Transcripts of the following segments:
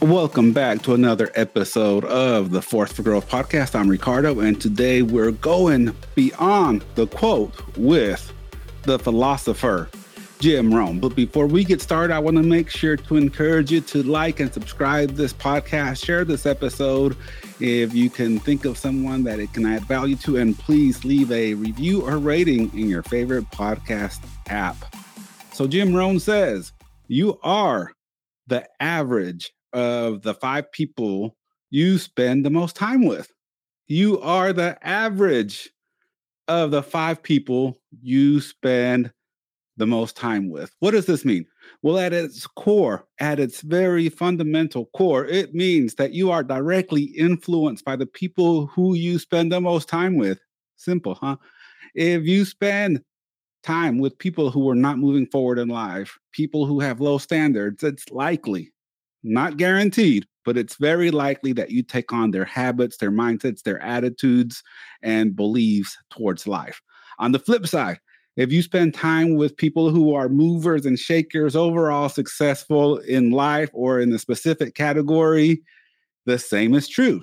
Welcome back to another episode of the Force for Growth podcast. I'm Ricardo, and today we're going beyond the quote with the philosopher Jim Rohn. But before we get started, I want to make sure to encourage you to like and subscribe this podcast, share this episode if you can think of someone that it can add value to, and please leave a review or rating in your favorite podcast app. So Jim Rohn says, You are the average of the five people you spend the most time with. You are the average of the five people you spend the most time with. What does this mean? Well, at its core, at its very fundamental core, it means that you are directly influenced by the people who you spend the most time with. Simple, huh? If you spend time with people who are not moving forward in life, people who have low standards, it's likely not guaranteed, but it's very likely that you take on their habits, their mindsets, their attitudes, and beliefs towards life. On the flip side, if you spend time with people who are movers and shakers, overall successful in life or in a specific category, the same is true.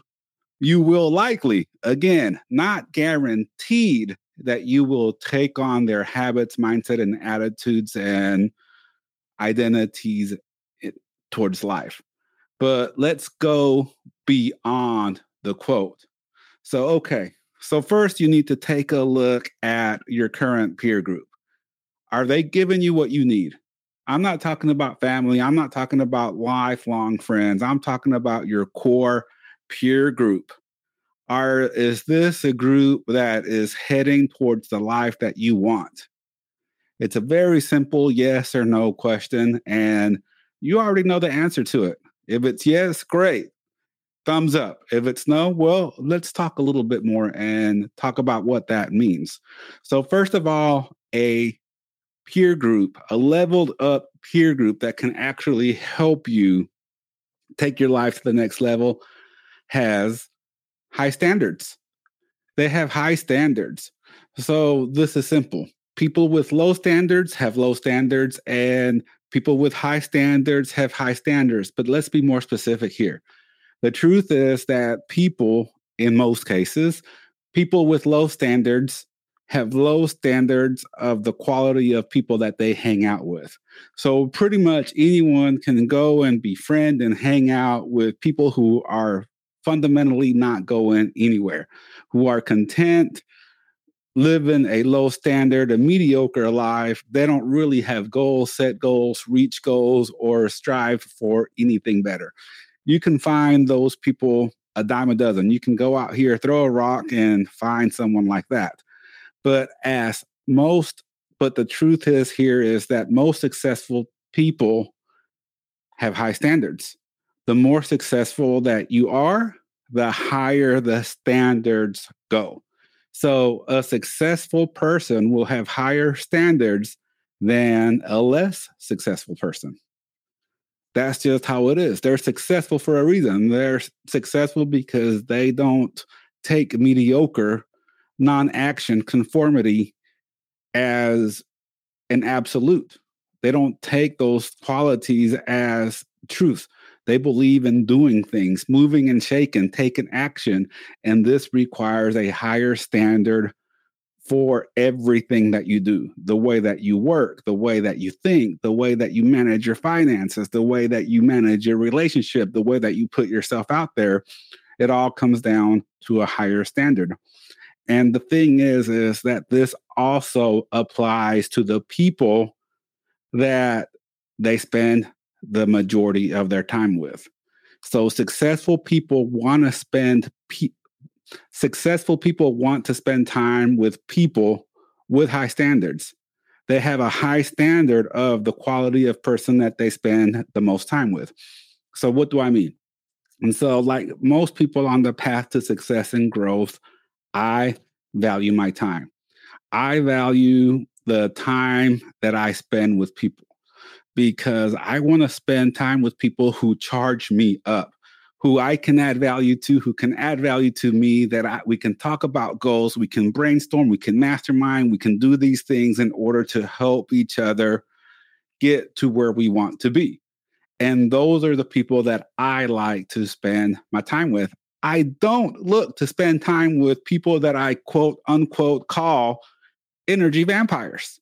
You will likely, again, not guaranteed that you will take on their habits, mindset, and attitudes and identities towards life. But let's go beyond the quote. So, okay. So, first, you need to take a look at your current peer group. Are they giving you what you need? I'm not talking about family. I'm not talking about lifelong friends. I'm talking about your core peer group. Are is this a group that is heading towards the life that you want? It's a very simple yes or no question and you already know the answer to it. If it's yes, great. Thumbs up. If it's no, well, let's talk a little bit more and talk about what that means. So, first of all, a peer group, a leveled up peer group that can actually help you take your life to the next level has high standards. They have high standards. So, this is simple. People with low standards have low standards, and People with high standards have high standards, but let's be more specific here. The truth is that people, in most cases, people with low standards have low standards of the quality of people that they hang out with. So, pretty much anyone can go and befriend and hang out with people who are fundamentally not going anywhere, who are content, living a low standard, a mediocre life. They don't really have goals, set goals, reach goals, or strive for anything better. You can find those people a dime a dozen. You can go out here, throw a rock, and find someone like that. But as most, but the truth is here is that most successful people have high standards. The more successful that you are, the higher the standards go. So a successful person will have higher standards than a less successful person. That's just how it is. They're successful for a reason. They're successful because they don't take mediocre non action conformity as an absolute. They don't take those qualities as truth. They believe in doing things, moving and shaking, taking action. And this requires a higher standard for everything that you do the way that you work, the way that you think, the way that you manage your finances, the way that you manage your relationship, the way that you put yourself out there. It all comes down to a higher standard. And the thing is, is that this also applies to the people that they spend the majority of their time with. So successful people want to spend pe- successful people want to spend time with people with high standards. They have a high standard of the quality of person that they spend the most time with. So what do I mean? And so like most people on the path to success and growth, I value my time. I value the time that I spend with people because I want to spend time with people who charge me up, who I can add value to, who can add value to me, that I, we can talk about goals, we can brainstorm, we can mastermind, we can do these things in order to help each other get to where we want to be. And those are the people that I like to spend my time with. I don't look to spend time with people that I quote unquote call energy vampires.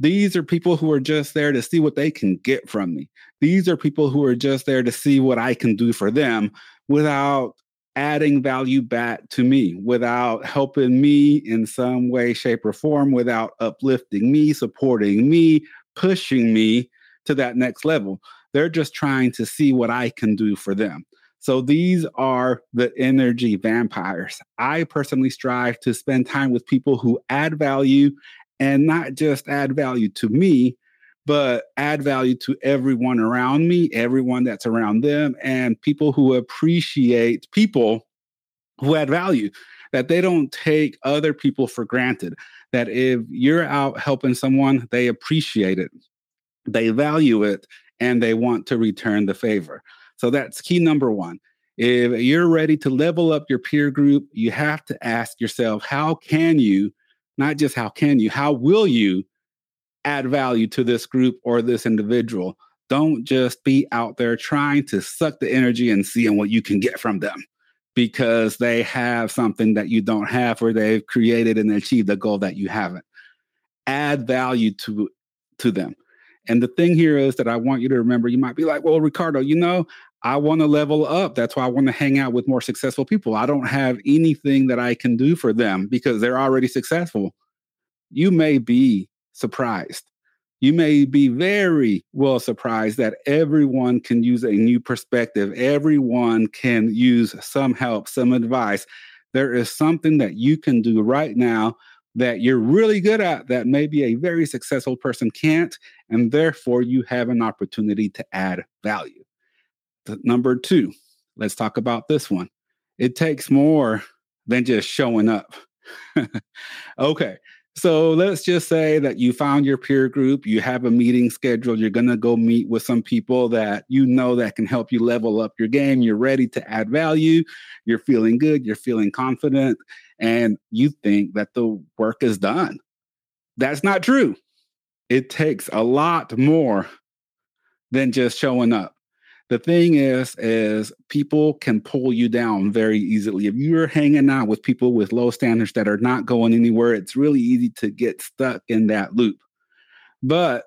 These are people who are just there to see what they can get from me. These are people who are just there to see what I can do for them without adding value back to me, without helping me in some way, shape, or form, without uplifting me, supporting me, pushing me to that next level. They're just trying to see what I can do for them. So these are the energy vampires. I personally strive to spend time with people who add value and not just add value to me, but add value to everyone around me, everyone that's around them, and people who appreciate people who add value, that they don't take other people for granted. That if you're out helping someone, they appreciate it, they value it, and they want to return the favor. So that's key number one. If you're ready to level up your peer group, you have to ask yourself, how can you, not just how can you, how will you add value to this group or this individual? Don't just be out there trying to suck the energy and seeing what you can get from them because they have something that you don't have or they've created and achieved a goal that you haven't. Add value to to them. And the thing here is that I want you to remember you might be like, well, Ricardo, you know, I want to level up. That's why I want to hang out with more successful people. I don't have anything that I can do for them because they're already successful. You may be surprised. You may be very well surprised that everyone can use a new perspective. Everyone can use some help, some advice. There is something that you can do right now that you're really good at that maybe a very successful person can't. And therefore, you have an opportunity to add value. Number two, let's talk about this one. It takes more than just showing up. okay. So let's just say that you found your peer group, you have a meeting scheduled, you're going to go meet with some people that you know that can help you level up your game, you're ready to add value, you're feeling good, you're feeling confident, and you think that the work is done. That's not true. It takes a lot more than just showing up. The thing is, is people can pull you down very easily. If you're hanging out with people with low standards that are not going anywhere, it's really easy to get stuck in that loop. But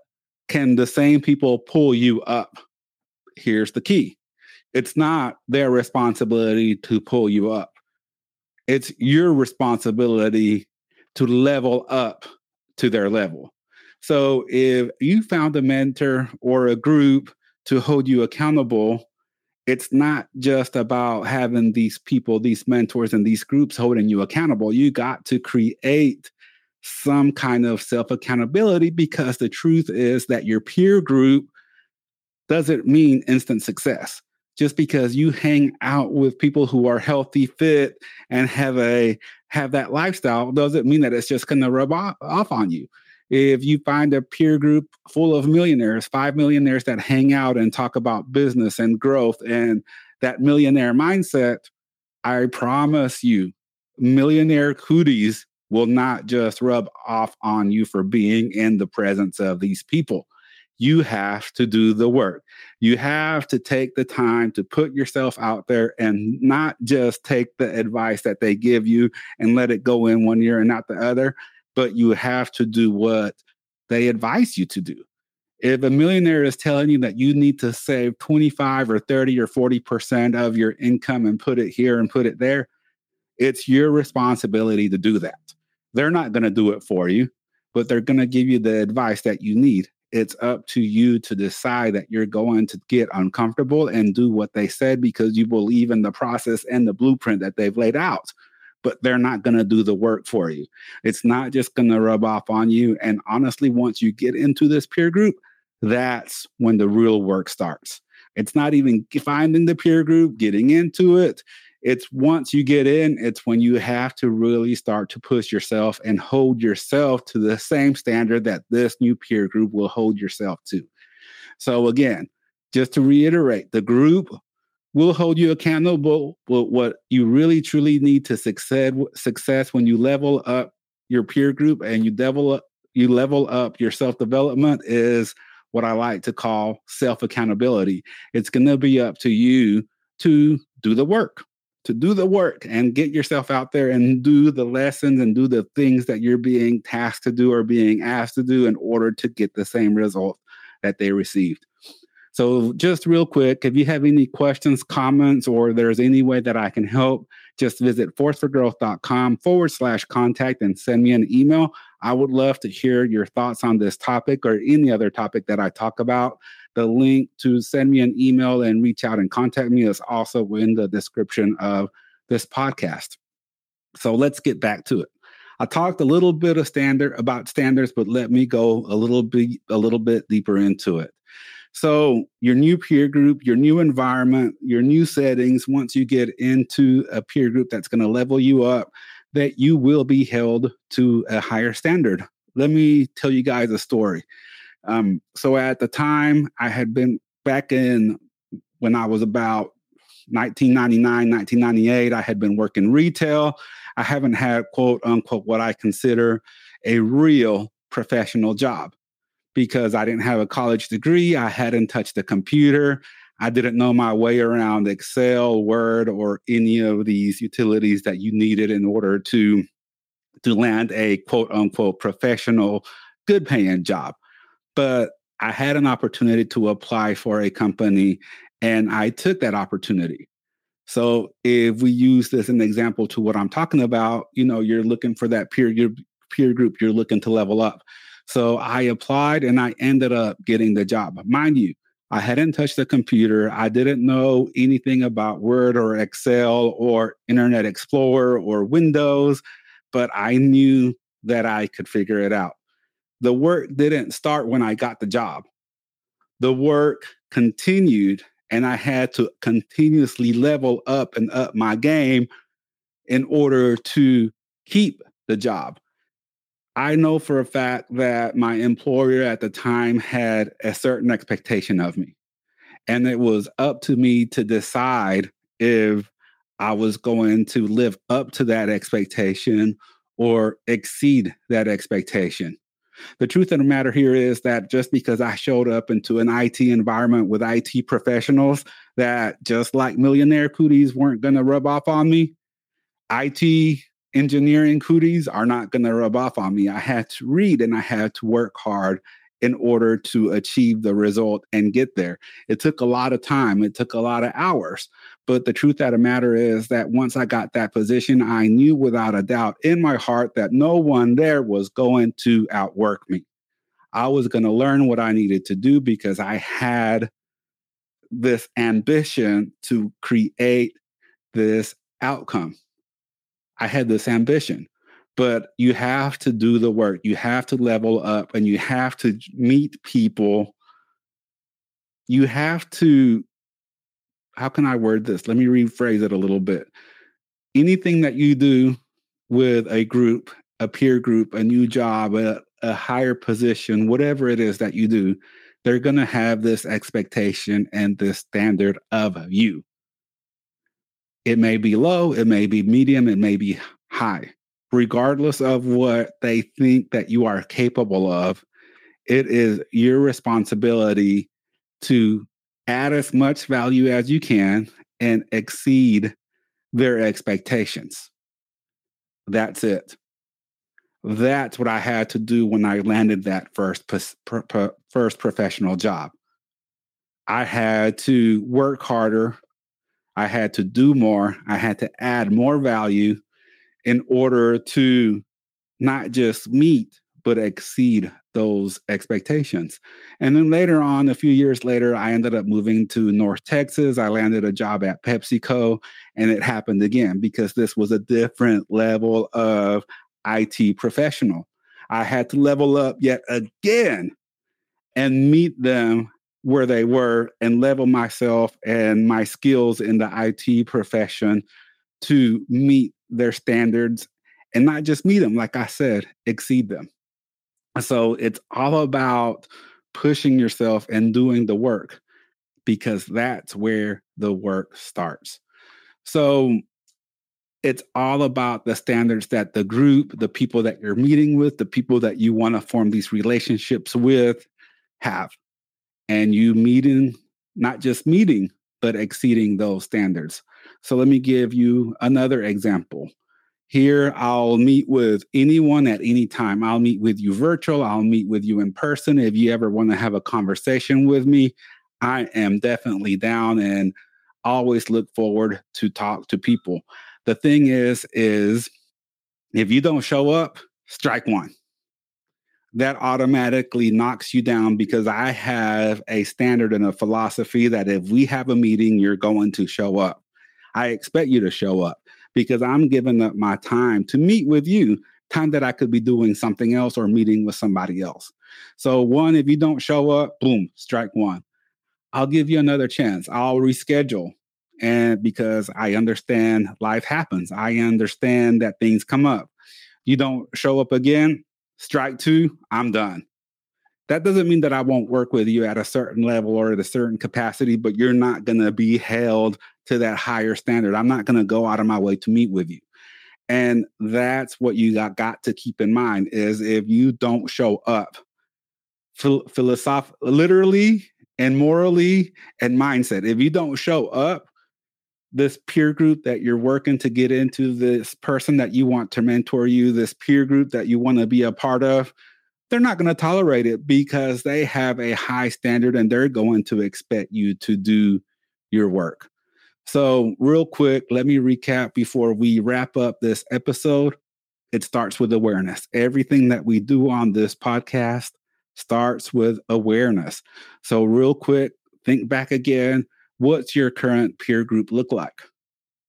can the same people pull you up? Here's the key. It's not their responsibility to pull you up. It's your responsibility to level up to their level. So if you found a mentor or a group to hold you accountable, it's not just about having these people, these mentors, and these groups holding you accountable. You got to create some kind of self accountability because the truth is that your peer group doesn't mean instant success. Just because you hang out with people who are healthy, fit, and have a have that lifestyle doesn't mean that it's just going to rub off, off on you if you find a peer group full of millionaires, five millionaires that hang out and talk about business and growth and that millionaire mindset, I promise you, millionaire cooties will not just rub off on you for being in the presence of these people. You have to do the work. You have to take the time to put yourself out there and not just take the advice that they give you and let it go in one ear and not the other but you have to do what they advise you to do. If a millionaire is telling you that you need to save 25 or 30 or 40% of your income and put it here and put it there, it's your responsibility to do that. They're not going to do it for you, but they're going to give you the advice that you need. It's up to you to decide that you're going to get uncomfortable and do what they said because you believe in the process and the blueprint that they've laid out but they're not going to do the work for you. It's not just going to rub off on you. And honestly, once you get into this peer group, that's when the real work starts. It's not even finding the peer group, getting into it. It's once you get in, it's when you have to really start to push yourself and hold yourself to the same standard that this new peer group will hold yourself to. So, again, just to reiterate, the group will hold you accountable. But what you really truly need to succeed success when you level up your peer group and you level up you level up your self development is what I like to call self accountability. It's going to be up to you to do the work, to do the work and get yourself out there and do the lessons and do the things that you're being tasked to do or being asked to do in order to get the same result that they received. So, just real quick, if you have any questions, comments, or there's any way that I can help, just visit forceforgrowth.com forward slash contact and send me an email. I would love to hear your thoughts on this topic or any other topic that I talk about. The link to send me an email and reach out and contact me is also in the description of this podcast. So let's get back to it. I talked a little bit of standard about standards, but let me go a little bit a little bit deeper into it. So, your new peer group, your new environment, your new settings, once you get into a peer group that's going to level you up, that you will be held to a higher standard. Let me tell you guys a story. Um, so, at the time, I had been back in when I was about 1999, 1998, I had been working retail. I haven't had quote unquote what I consider a real professional job because I didn't have a college degree. I hadn't touched a computer. I didn't know my way around Excel, Word, or any of these utilities that you needed in order to, to land a quote unquote professional, good paying job. But I had an opportunity to apply for a company and I took that opportunity. So if we use this as an example to what I'm talking about, you know, you're looking for that peer group, peer group, you're looking to level up. So I applied and I ended up getting the job. Mind you, I hadn't touched the computer. I didn't know anything about Word or Excel or Internet Explorer or Windows, but I knew that I could figure it out. The work didn't start when I got the job. The work continued, and I had to continuously level up and up my game in order to keep the job. I know for a fact that my employer at the time had a certain expectation of me. And it was up to me to decide if I was going to live up to that expectation or exceed that expectation. The truth of the matter here is that just because I showed up into an IT environment with IT professionals that just like millionaire cooties weren't going to rub off on me, IT engineering cooties are not going to rub off on me. I had to read and I had to work hard in order to achieve the result and get there. It took a lot of time, it took a lot of hours. But the truth of the matter is that once I got that position, I knew without a doubt in my heart that no one there was going to outwork me. I was going to learn what I needed to do because I had this ambition to create this outcome. I had this ambition. But you have to do the work. You have to level up and you have to meet people. You have to, how can I word this? Let me rephrase it a little bit. Anything that you do with a group, a peer group, a new job, a, a higher position, whatever it is that you do, they're going to have this expectation and this standard of you. It may be low, it may be medium, it may be high. Regardless of what they think that you are capable of, it is your responsibility to add as much value as you can and exceed their expectations. That's it. That's what I had to do when I landed that first first professional job. I had to work harder I had to do more. I had to add more value in order to not just meet, but exceed those expectations. And then later on, a few years later, I ended up moving to North Texas. I landed a job at PepsiCo, and it happened again because this was a different level of IT professional. I had to level up yet again and meet them where they were and level myself and my skills in the IT profession to meet their standards and not just meet them, like I said, exceed them. So it's all about pushing yourself and doing the work because that's where the work starts. So it's all about the standards that the group, the people that you're meeting with, the people that you want to form these relationships with have and you meeting, not just meeting, but exceeding those standards. So let me give you another example. Here, I'll meet with anyone at any time. I'll meet with you virtual, I'll meet with you in person. If you ever want to have a conversation with me, I am definitely down and always look forward to talk to people. The thing is, is if you don't show up, strike one. That automatically knocks you down because I have a standard and a philosophy that if we have a meeting, you're going to show up. I expect you to show up because I'm giving up my time to meet with you, time that I could be doing something else or meeting with somebody else. So, one, if you don't show up, boom, strike one. I'll give you another chance. I'll reschedule. And because I understand life happens, I understand that things come up. You don't show up again, strike two, I'm done. That doesn't mean that I won't work with you at a certain level or at a certain capacity, but you're not going to be held to that higher standard. I'm not going to go out of my way to meet with you. And that's what you got, got to keep in mind is if you don't show up, phil- philosoph- literally and morally and mindset, if you don't show up, this peer group that you're working to get into, this person that you want to mentor you, this peer group that you want to be a part of, they're not going to tolerate it because they have a high standard and they're going to expect you to do your work. So, real quick, let me recap before we wrap up this episode. It starts with awareness. Everything that we do on this podcast starts with awareness. So, real quick, think back again. What's your current peer group look like?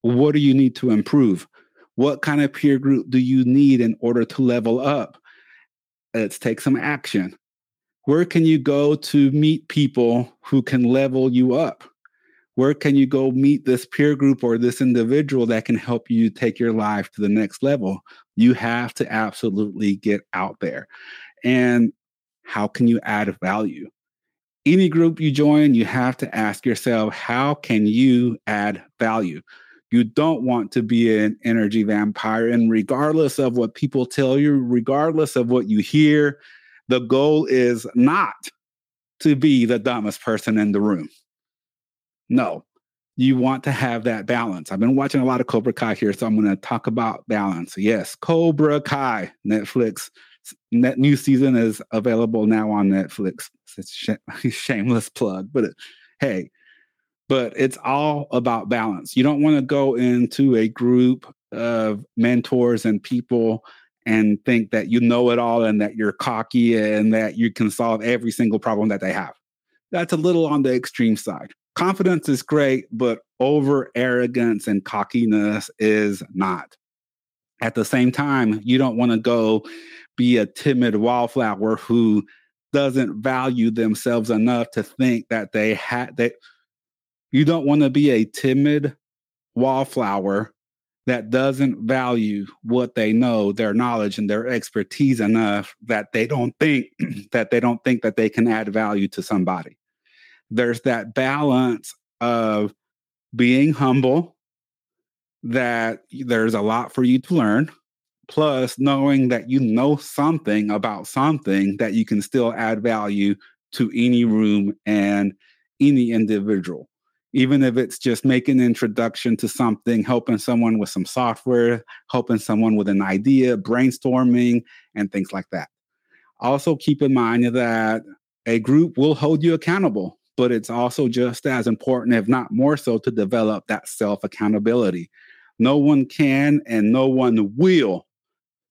What do you need to improve? What kind of peer group do you need in order to level up? Let's take some action. Where can you go to meet people who can level you up? where can you go meet this peer group or this individual that can help you take your life to the next level? You have to absolutely get out there. And how can you add value? Any group you join, you have to ask yourself, how can you add value? You don't want to be an energy vampire. And regardless of what people tell you, regardless of what you hear, the goal is not to be the dumbest person in the room. No, you want to have that balance. I've been watching a lot of Cobra Kai here, so I'm going to talk about balance. Yes, Cobra Kai, Netflix. That new season is available now on Netflix. It's sh- shameless plug, but it, hey, but it's all about balance. You don't want to go into a group of mentors and people and think that you know it all and that you're cocky and that you can solve every single problem that they have. That's a little on the extreme side confidence is great, but over arrogance and cockiness is not. At the same time, you don't want to go be a timid wallflower who doesn't value themselves enough to think that they had that you don't want to be a timid wallflower that doesn't value what they know, their knowledge and their expertise enough that they don't think that they don't think that they can add value to somebody. There's that balance of being humble, that there's a lot for you to learn, plus knowing that you know something about something that you can still add value to any room and any individual. Even if it's just making an introduction to something, helping someone with some software, helping someone with an idea, brainstorming, and things like that. Also, keep in mind that a group will hold you accountable but it's also just as important, if not more so, to develop that self accountability. No one can and no one will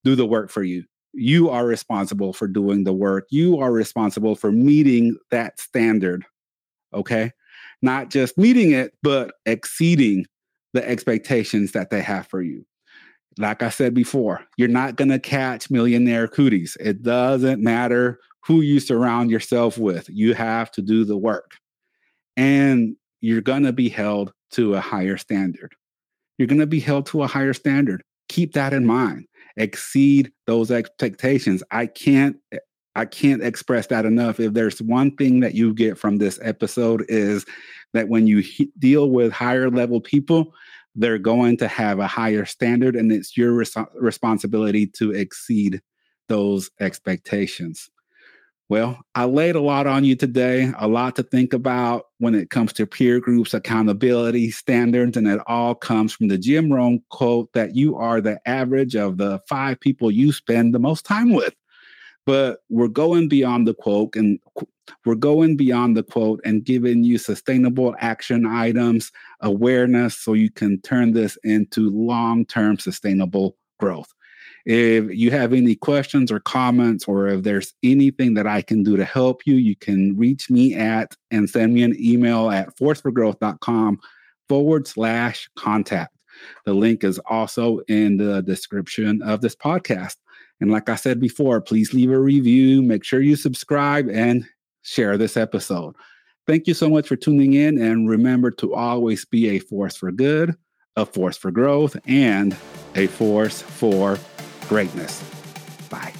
do the work for you. You are responsible for doing the work. You are responsible for meeting that standard. Okay. Not just meeting it, but exceeding the expectations that they have for you. Like I said before, you're not going to catch millionaire cooties. It doesn't matter who you surround yourself with. You have to do the work. And you're going to be held to a higher standard. You're going to be held to a higher standard. Keep that in mind. Exceed those expectations. I can't eh, I can't express that enough. If there's one thing that you get from this episode is that when you he- deal with higher level people, they're going to have a higher standard and it's your res- responsibility to exceed those expectations. Well, I laid a lot on you today, a lot to think about when it comes to peer groups, accountability, standards, and it all comes from the Jim Rohn quote that you are the average of the five people you spend the most time with. But we're going beyond the quote and we're going beyond the quote and giving you sustainable action items, awareness, so you can turn this into long term sustainable growth. If you have any questions or comments, or if there's anything that I can do to help you, you can reach me at and send me an email at forceforgrowth.com forward slash contact. The link is also in the description of this podcast. And like I said before, please leave a review, make sure you subscribe, and share this episode. Thank you so much for tuning in. And remember to always be a force for good, a force for growth, and a force for greatness. Bye.